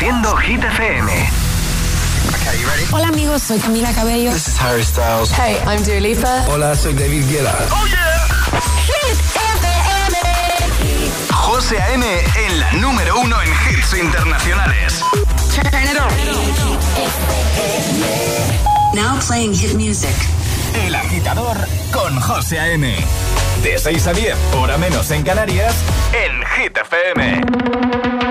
Reproduciendo Hit FM. Hola amigos, soy Camila Cabello. This is Harry Styles. Hey, I'm Dua Lipa. Hola, soy David Guetta. Oh yeah. Hit FM. José A.M. en la número uno en hits internacionales. Turn it on. Now playing hit music. El agitador con José A.M. De 6 a 10, hora menos en Canarias, en Hit FM.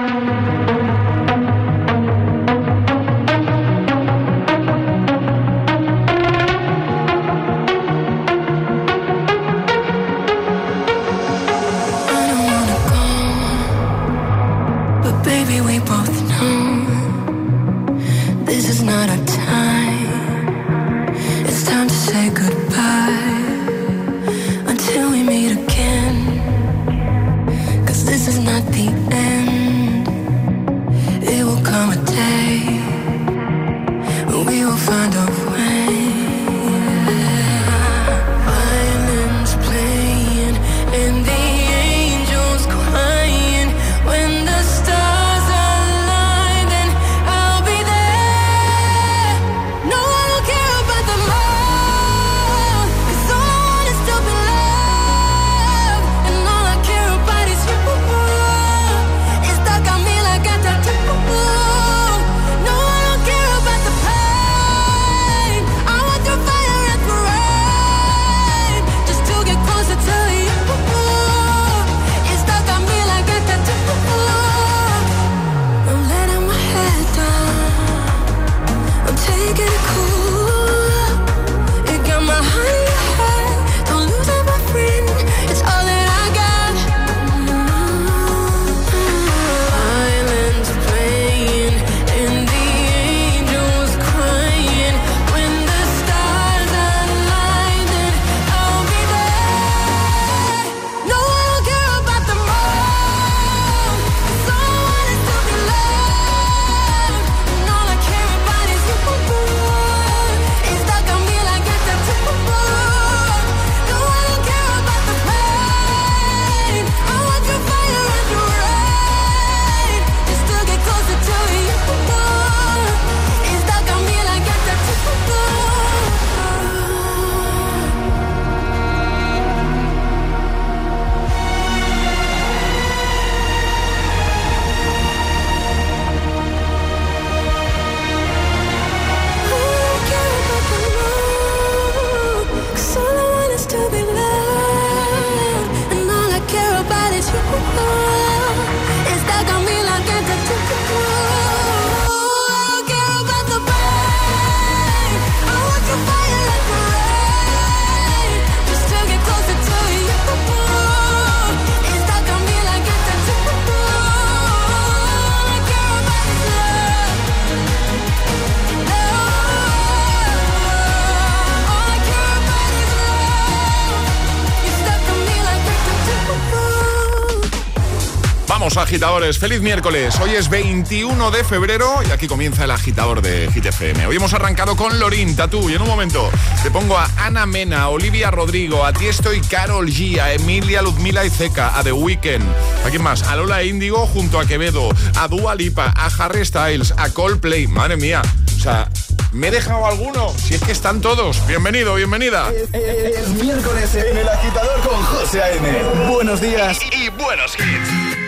Agitadores, feliz miércoles. Hoy es 21 de febrero y aquí comienza el agitador de Hit FM. Hoy hemos arrancado con Lorín, Tatú y en un momento te pongo a Ana Mena, a Olivia Rodrigo, a Tiesto y Carol G, a Emilia Luzmila y Zeca, a The Weeknd. ¿A quién más? A Lola Índigo junto a Quevedo, a Dua Lipa, a Harry Styles, a Coldplay. Madre mía, o sea, ¿me he dejado alguno? Si es que están todos. Bienvenido, bienvenida. Es miércoles en el agitador con José A.M. Buenos días. Y, y buenos hits.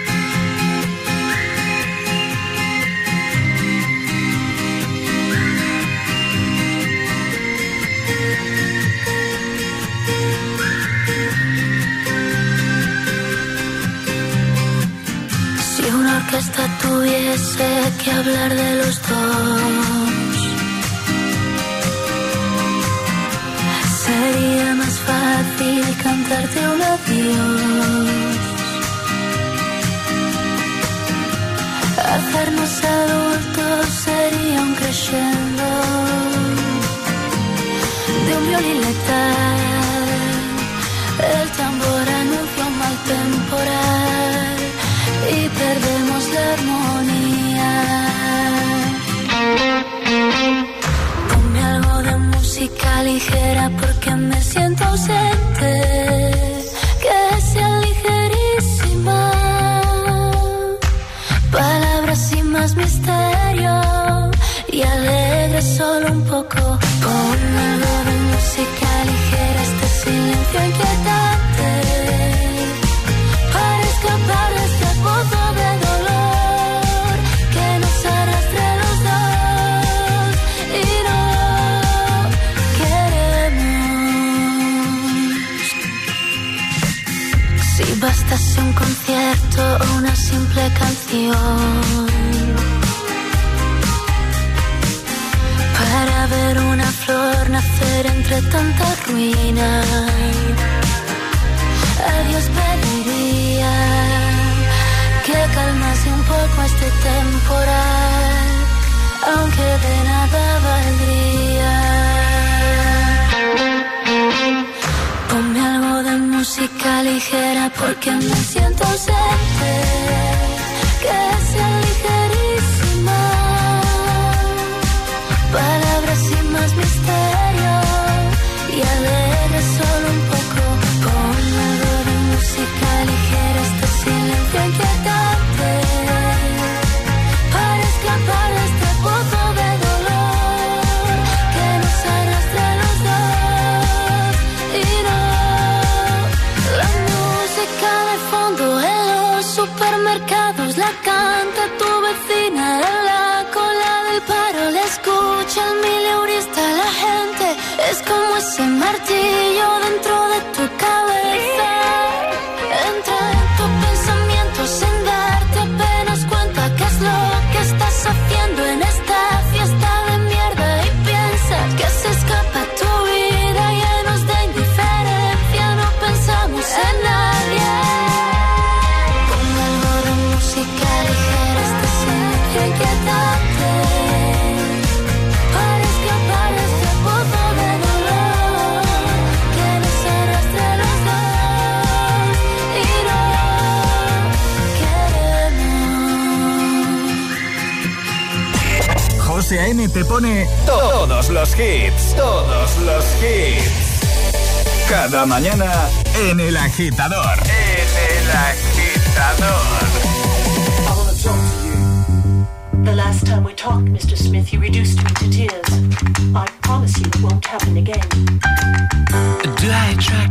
Una orquesta tuviese que hablar de los dos, sería más fácil cantarte un adiós. Hacernos adultos sería un crescendo de un violín letal. El tambor anuncia un mal temporal y perdemos la armonía. Ponme algo de música ligera porque me siento ausente. Que sea ligerísima. Palabras sin más misterio y alegre solo Bastase un concierto o una simple canción para ver una flor nacer entre tanta ruina. A Dios ligera porque me siento ausente. desperté te pone todos los hits, todos los hits. Cada mañana en El Agitador. En El Agitador. I want to talk to you. The last time we talked, Mr. Smith, you reduced me to tears. I promise you it won't happen again.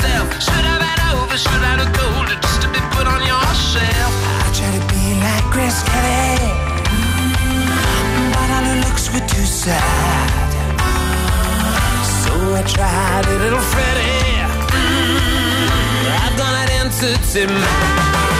Yourself? Should I been over? Should have told you just to be put on your shelf? I try to be like Grace Kelly, mm, but all her looks were too sad. So I tried a little Freddie. Mm, I've done it entity mind.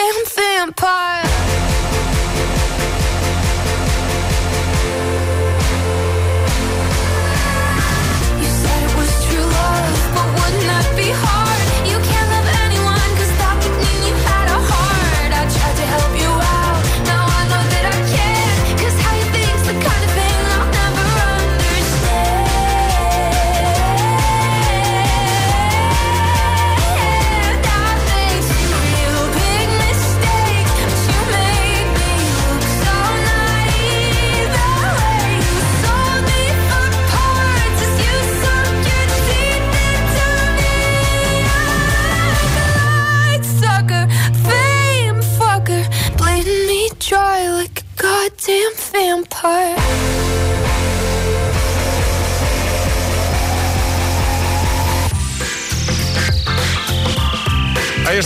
damn vampire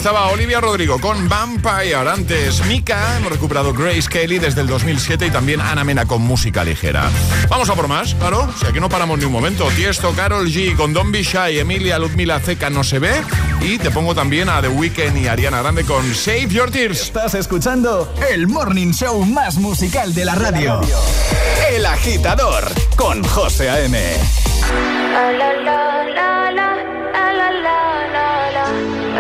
estaba Olivia Rodrigo con Vampire. Antes Mika, hemos recuperado Grace Kelly desde el 2007 y también Ana Mena con música ligera. Vamos a por más, claro. Si aquí no paramos ni un momento. Tiesto, Carol G, con Don Bishai, Emilia Ludmila Ceca no se ve. Y te pongo también a The Weeknd y Ariana Grande con Save Your Tears. Estás escuchando el morning show más musical de la radio. El agitador con José A.M. La la la,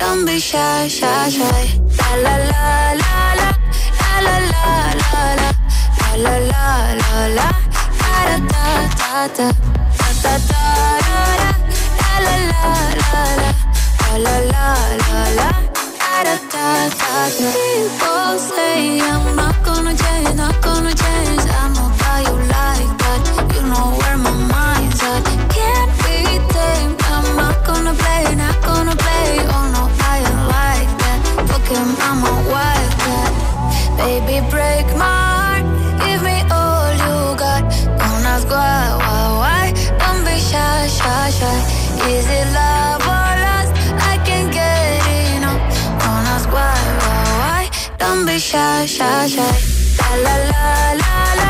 Don't be shy, shy, shy. La la la la la. La la la la la. La la la. Da da da da. Da da da. La la la la la. La la la la da da da da. People say shy, shy, shy. La la la la la,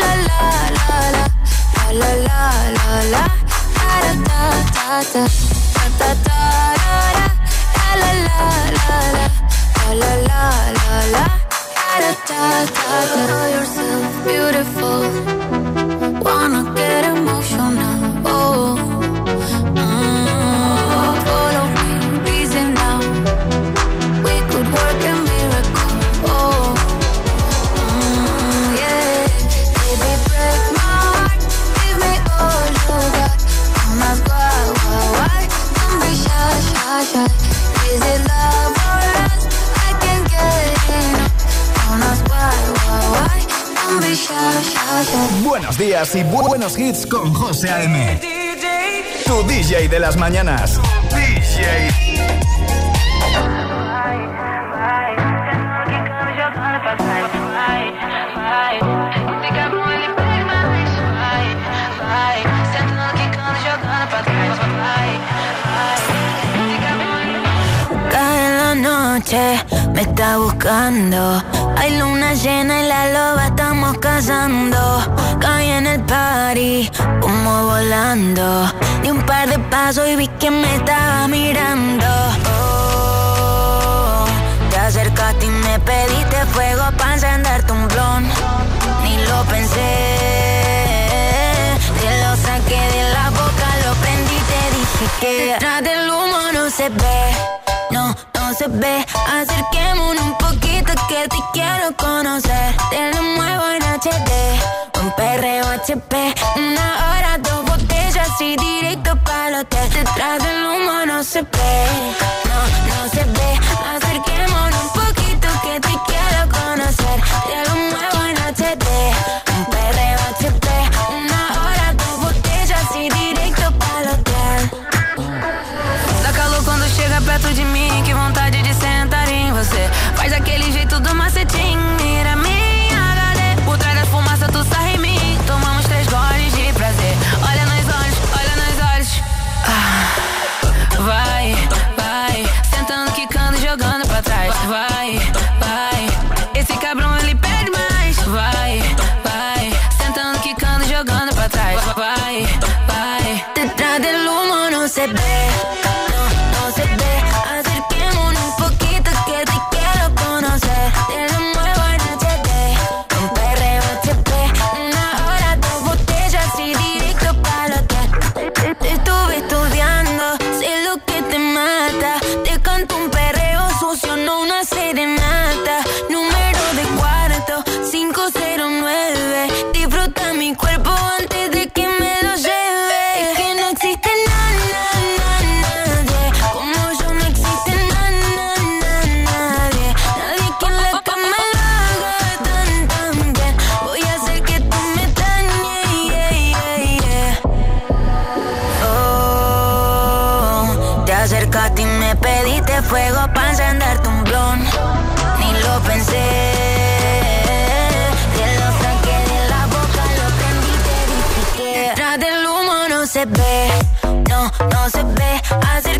la la la la, la la la la, la da da da da, da da da da, la la la la la, la la la la, la da da da da. Call yourself beautiful, wanna Buenos días y bu- buenos hits con José A.M. Tu DJ de las mañanas. DJ. Cae la noche, me está buscando. Hay luna llena y la loba estamos cazando. Caí en el party, como volando. Di un par de pasos y vi que me estaba mirando. Oh, te acercaste y me pediste fuego para encenderte un blon. Ni lo pensé. Te lo saqué de la boca, lo prendí, te dije que detrás del humo no se ve, se ve. Acerquémonos un poquito que te quiero conocer. Te lo muevo en HD, un perreo HP, una hora, dos botellas y directo para el hotel. Detrás del humo no se ve, no, no se ve. Acerquémonos un poquito que te quiero conocer. Te lo muevo en HD, un perreo HP, una hora, dos botellas y directo para el hotel. Dá calor quando chega perto de mim, que fuego para encenderte un blon. Ni lo pensé. Te lo saqué de la boca, lo prendí, te dije que detrás del humo no se ve, no, no se ve. Acerquémonos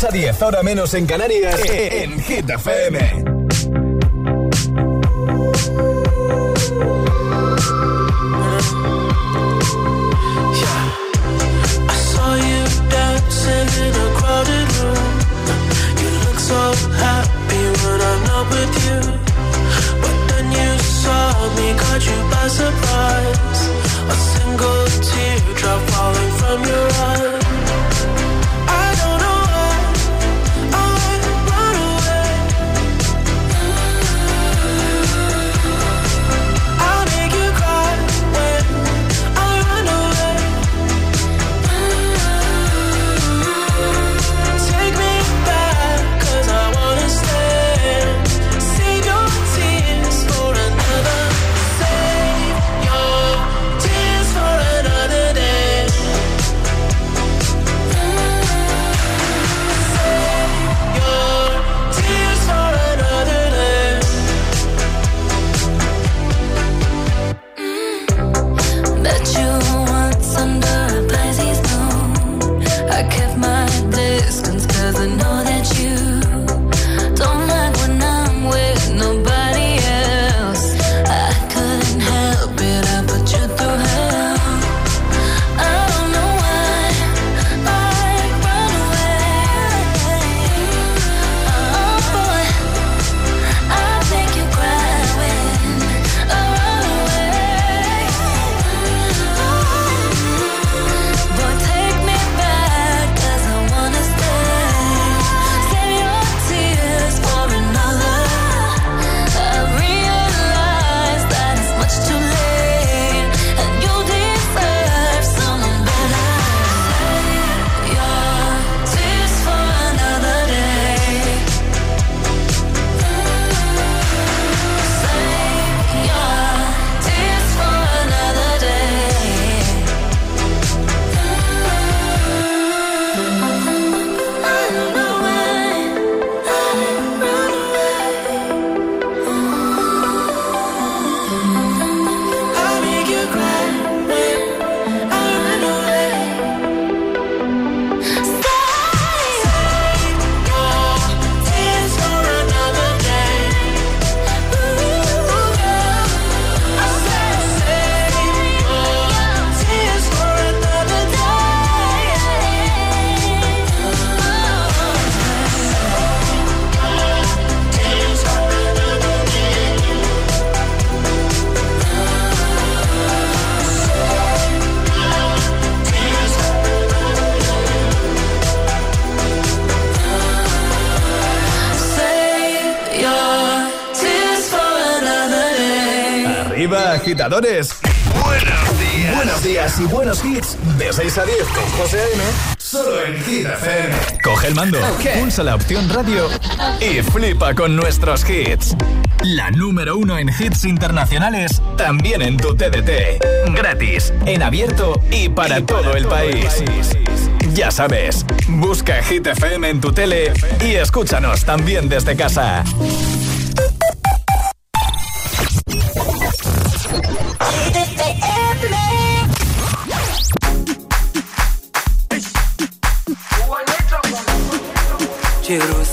6 a 10, ahora menos en Canarias, en Hit FM. Agitadores. Buenos días. Buenos días y buenos hits. De 6 a 10 con José A.M. Solo en Hit FM. Coge el mando, pulsa la opción radio y flipa con nuestros hits. La número uno en hits internacionales, también en tu TDT. Gratis, en abierto y para, todo, el país. Ya sabes, busca Hit FM en tu tele y escúchanos también desde casa.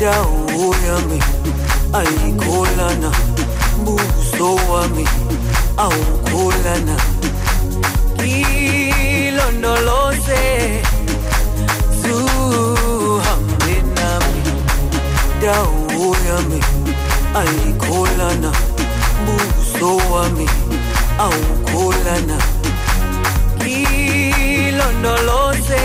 dawo yami ayikholana buso wami awukholana. Ilondoloze zuhambe nami dawo yami ayikholana buso wami awukholana. Ilondoloze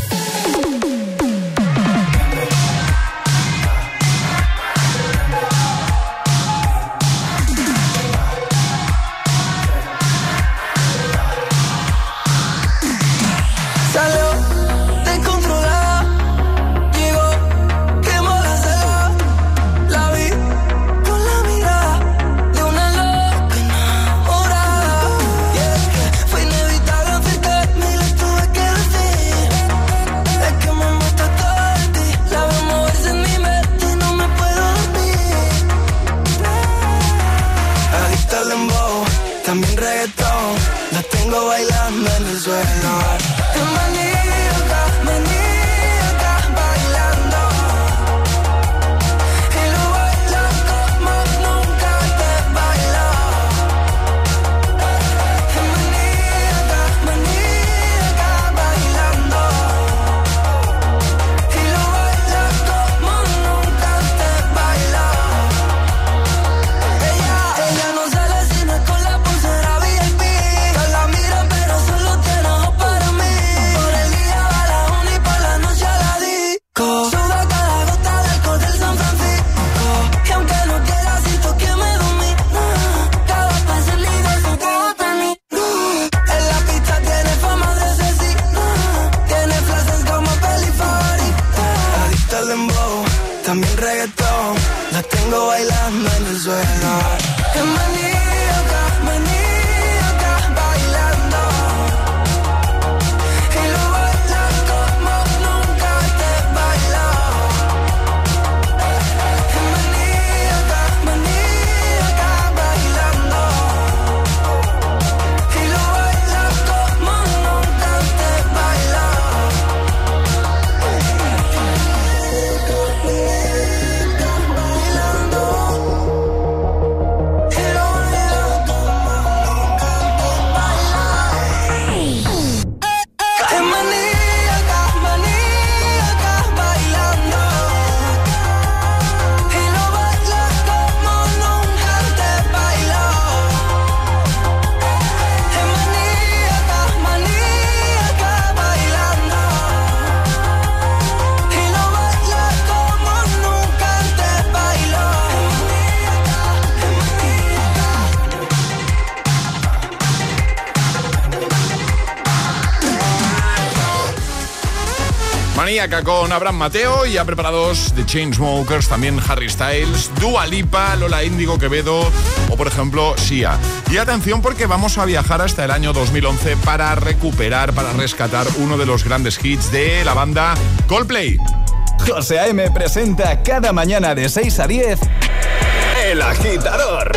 maníaca con Abraham Mateo y ha preparados The Chainsmokers, también Harry Styles, Dua Lipa, Lola Índigo Quevedo o por ejemplo Sia. Y atención porque vamos a viajar hasta el año 2011 para recuperar, para rescatar uno de los grandes hits de la banda Coldplay. José A.M. presenta cada mañana de 6 a 10 El Agitador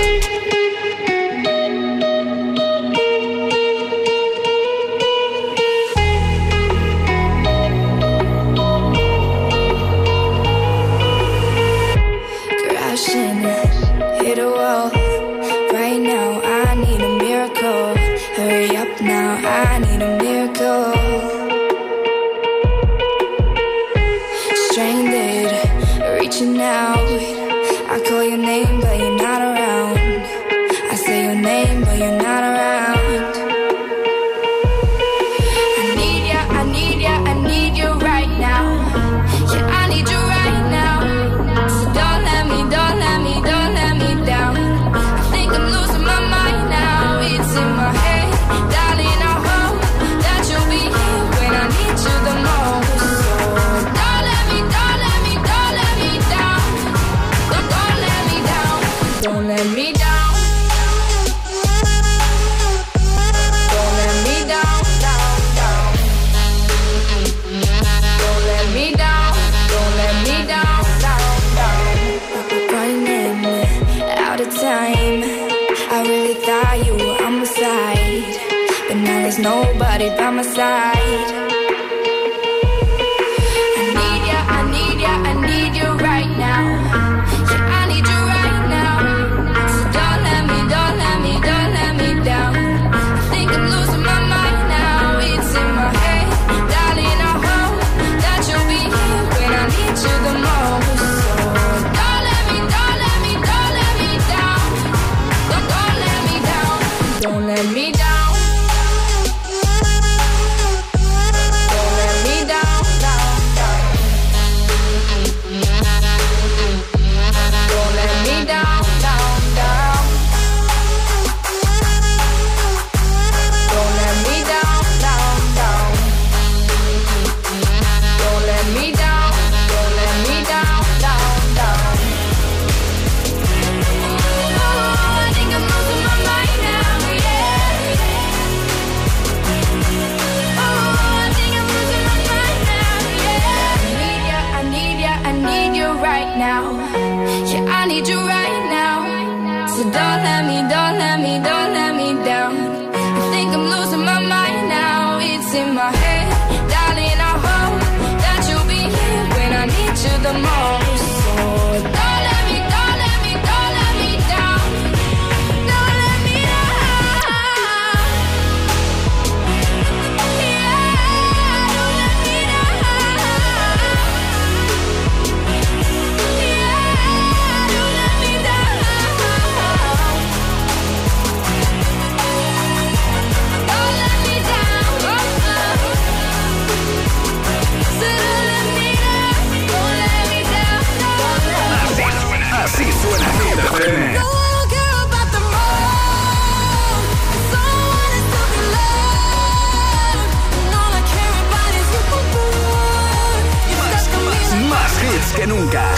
nunca.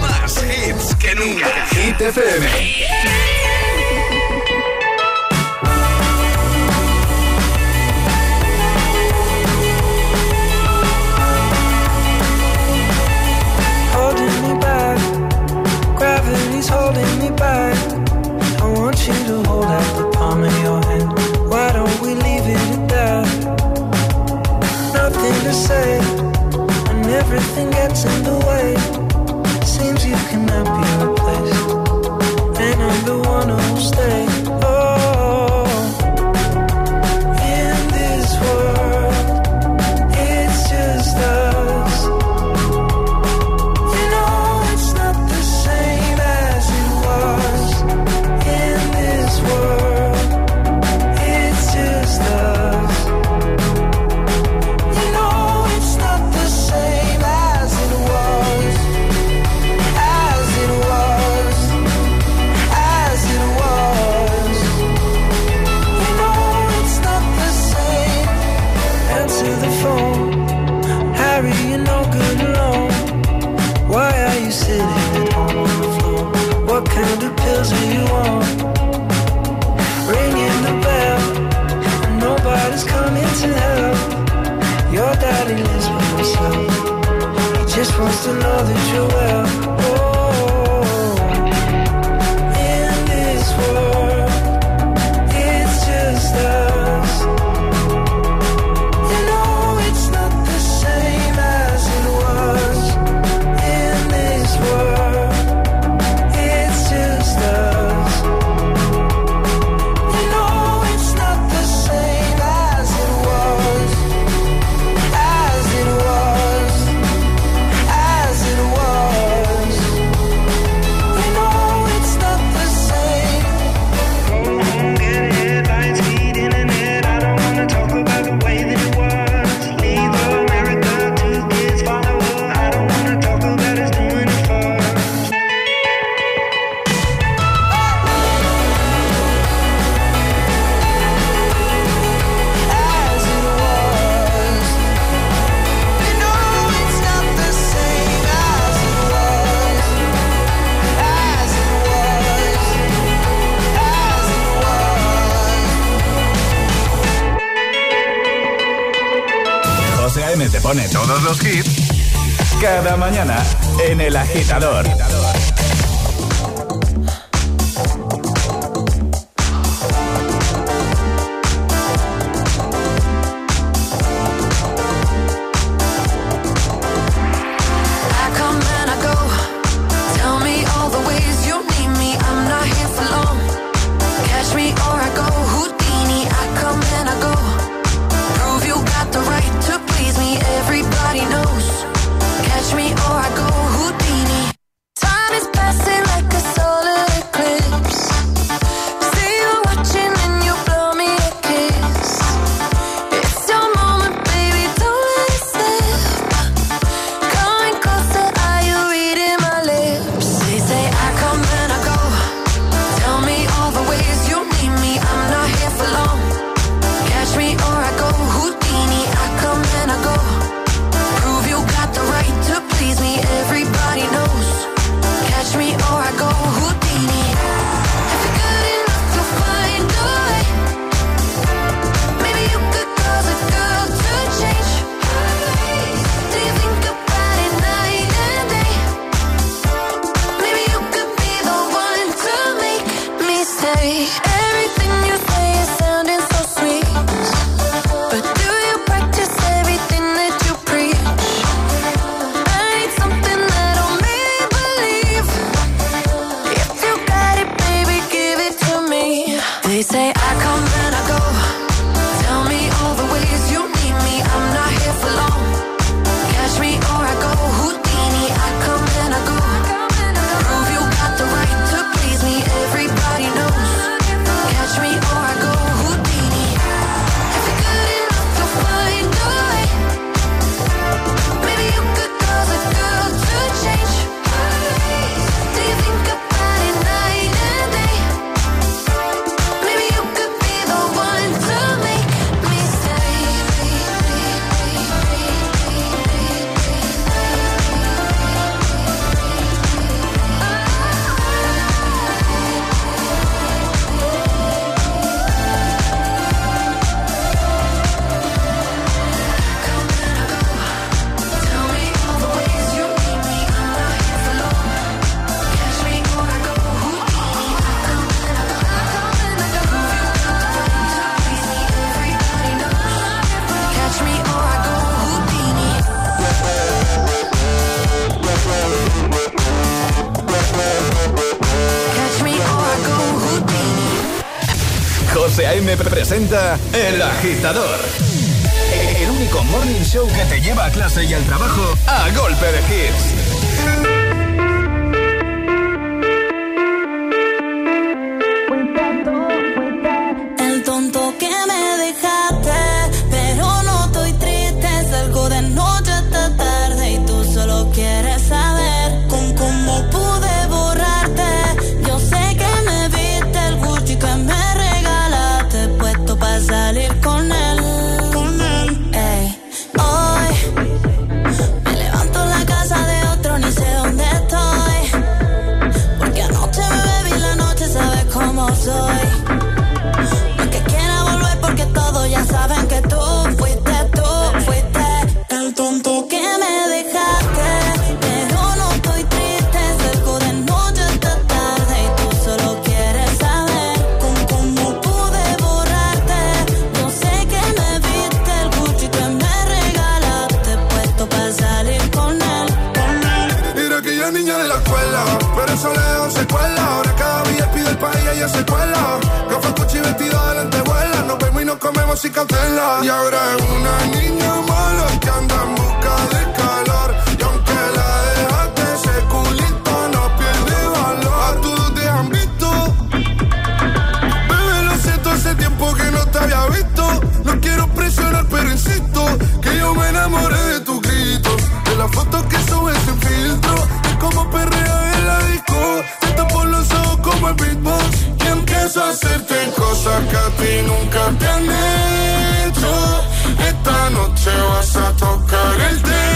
Más hits que nunca. Hit FM. en el agitador. FM presenta El Agitador. El único morning show que te lleva a clase y al trabajo a golpe de hits. se cuela. Gafas, cuchi, vestida delante vuela. Nos vemos y nos comemos sin cancela. Y ahora es una niña mala que anda en busca de calor. Y aunque la dejaste, ese culito no pierde valor. A todos te han visto. Bebé, lo siento, hace tiempo que no te había visto. No quiero presionar, pero insisto. Que yo me enamoré de tus gritos. De las fotos que subes sin filtro. Y como perreo cosas que a ti nunca te han hecho. Esta noche vas a tocar el tema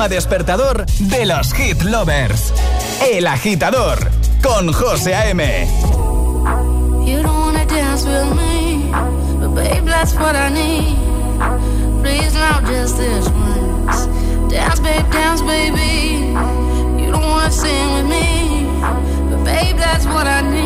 Programa despertador de los hit lovers. El agitador con José A.M. You don't wanna dance with me, but babe, that's what I need. Please, now just this once. Dance, babe, dance, baby. You don't wanna sing with me, but babe, that's what I need.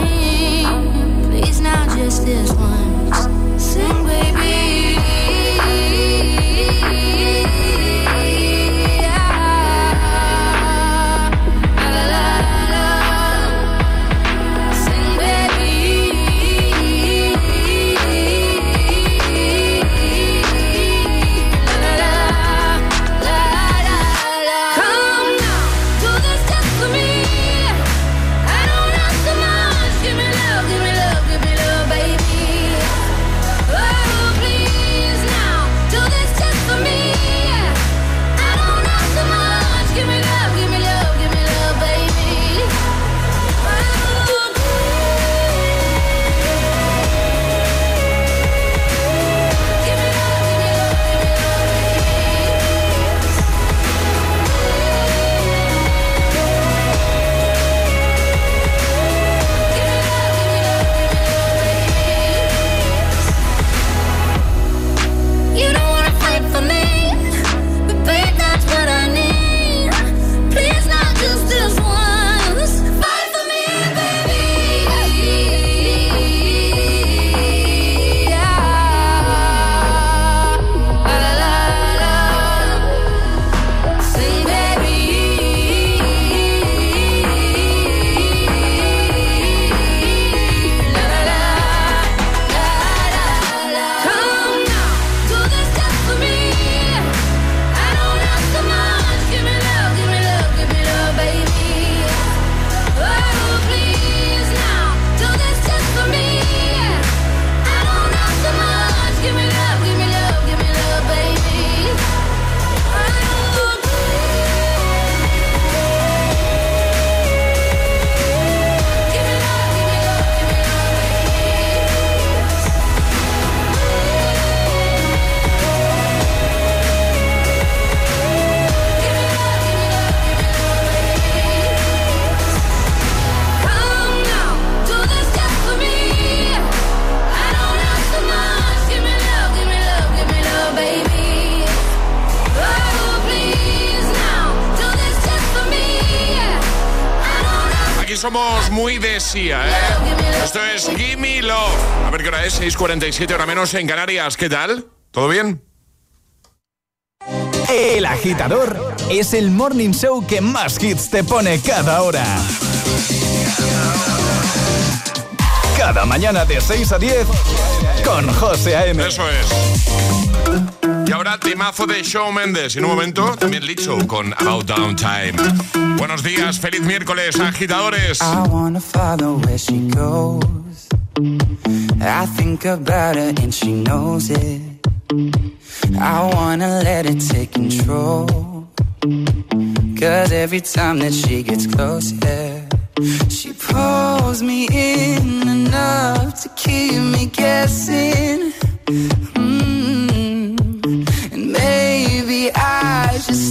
Somos muy de Sia, ¿eh? Esto es Gimme Love. A ver qué hora es, 6.47 hora menos en Canarias. ¿Qué tal? ¿Todo bien? El agitador es el morning show que más hits te pone cada hora. Cada mañana de 6 a 10 con José A.M. Eso es. Ahora temazo de Shawn Mendes. En un momento también Lizzo con About Downtime. Buenos días, feliz miércoles, agitadores. I wanna follow where she goes. I think about her and she knows it. I wanna let it take control. Cause every time that she gets close, yeah, she pulls me in enough to keep me guessing. Mm.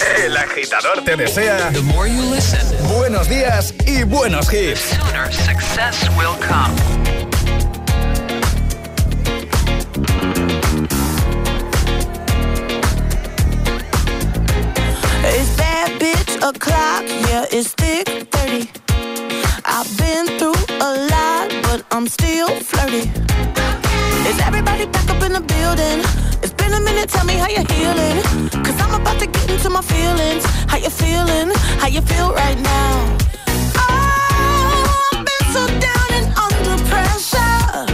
El agitador te desea buenos días y buenos hits. Sooner success will come. It's bad bitch o'clock, yeah, it's thick 30. I've been through a lot, but I'm still flirty. Is everybody back up in the building? Minute, tell me how you're healing. Cause I'm about to get into my feelings. How you feeling? How you feel right now? Oh, I've been so down and under pressure.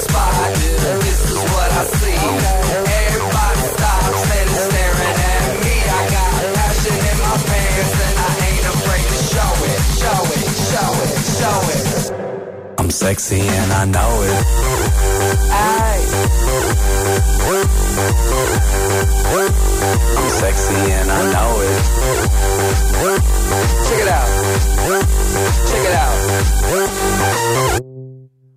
This is what I see. Everybody stops staring at me. I got passion in my pants and I ain't afraid to show it, show it, show it, show it. I'm sexy and I know it. Aye. I'm sexy and I know it. Check it out. Check it out.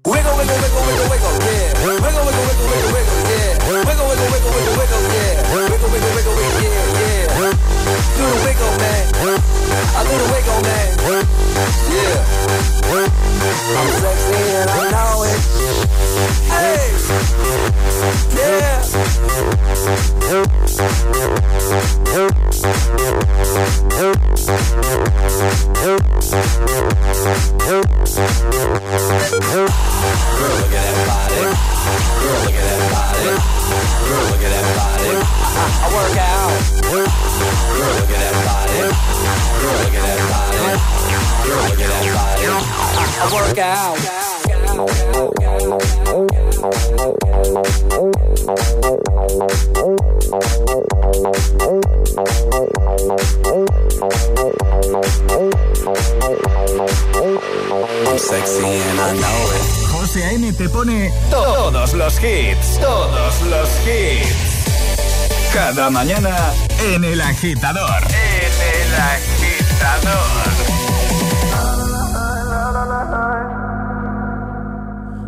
Wiggle, wiggle, wiggle, wiggle, wiggle, yeah. Wiggle, wiggle, wiggle, wiggle, wiggle, yeah. Wiggle, wiggle, wiggle, wiggle, wiggle, yeah. Wiggle, wiggle, wiggle, wiggle, yeah, yeah. Do the wiggle, man. Mañana en El Agitador. En El Agitador.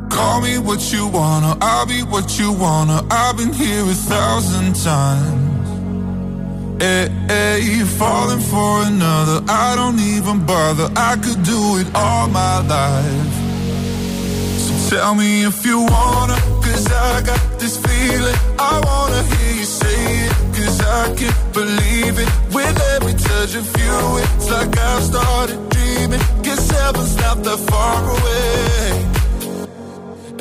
Call me what you wanna, I'll be what you wanna. I've been here a thousand times. Hey, hey, you're falling for another. I don't even bother. I could do it all my life. So tell me if you wanna, cause I got this feeling. I I can't believe it. With every touch of you, it's like I've started dreaming. Guess heaven's not that far away.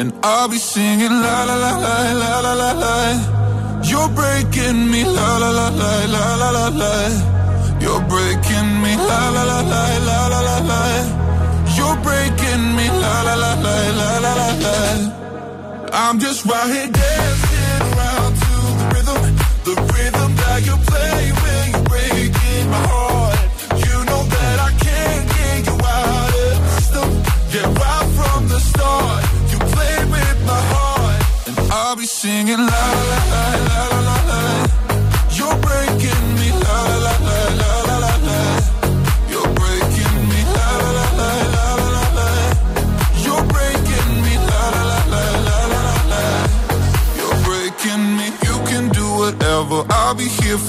And I'll be singing la la la la la la la la. You're breaking me la la la la la la la la. You're breaking me la la la la la la la la. You're breaking me la la la la la la la la. I'm just right here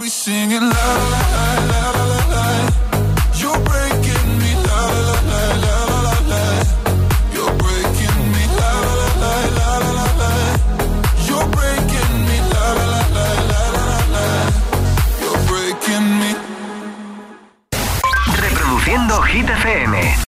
I'll be singing la la la la la. You bring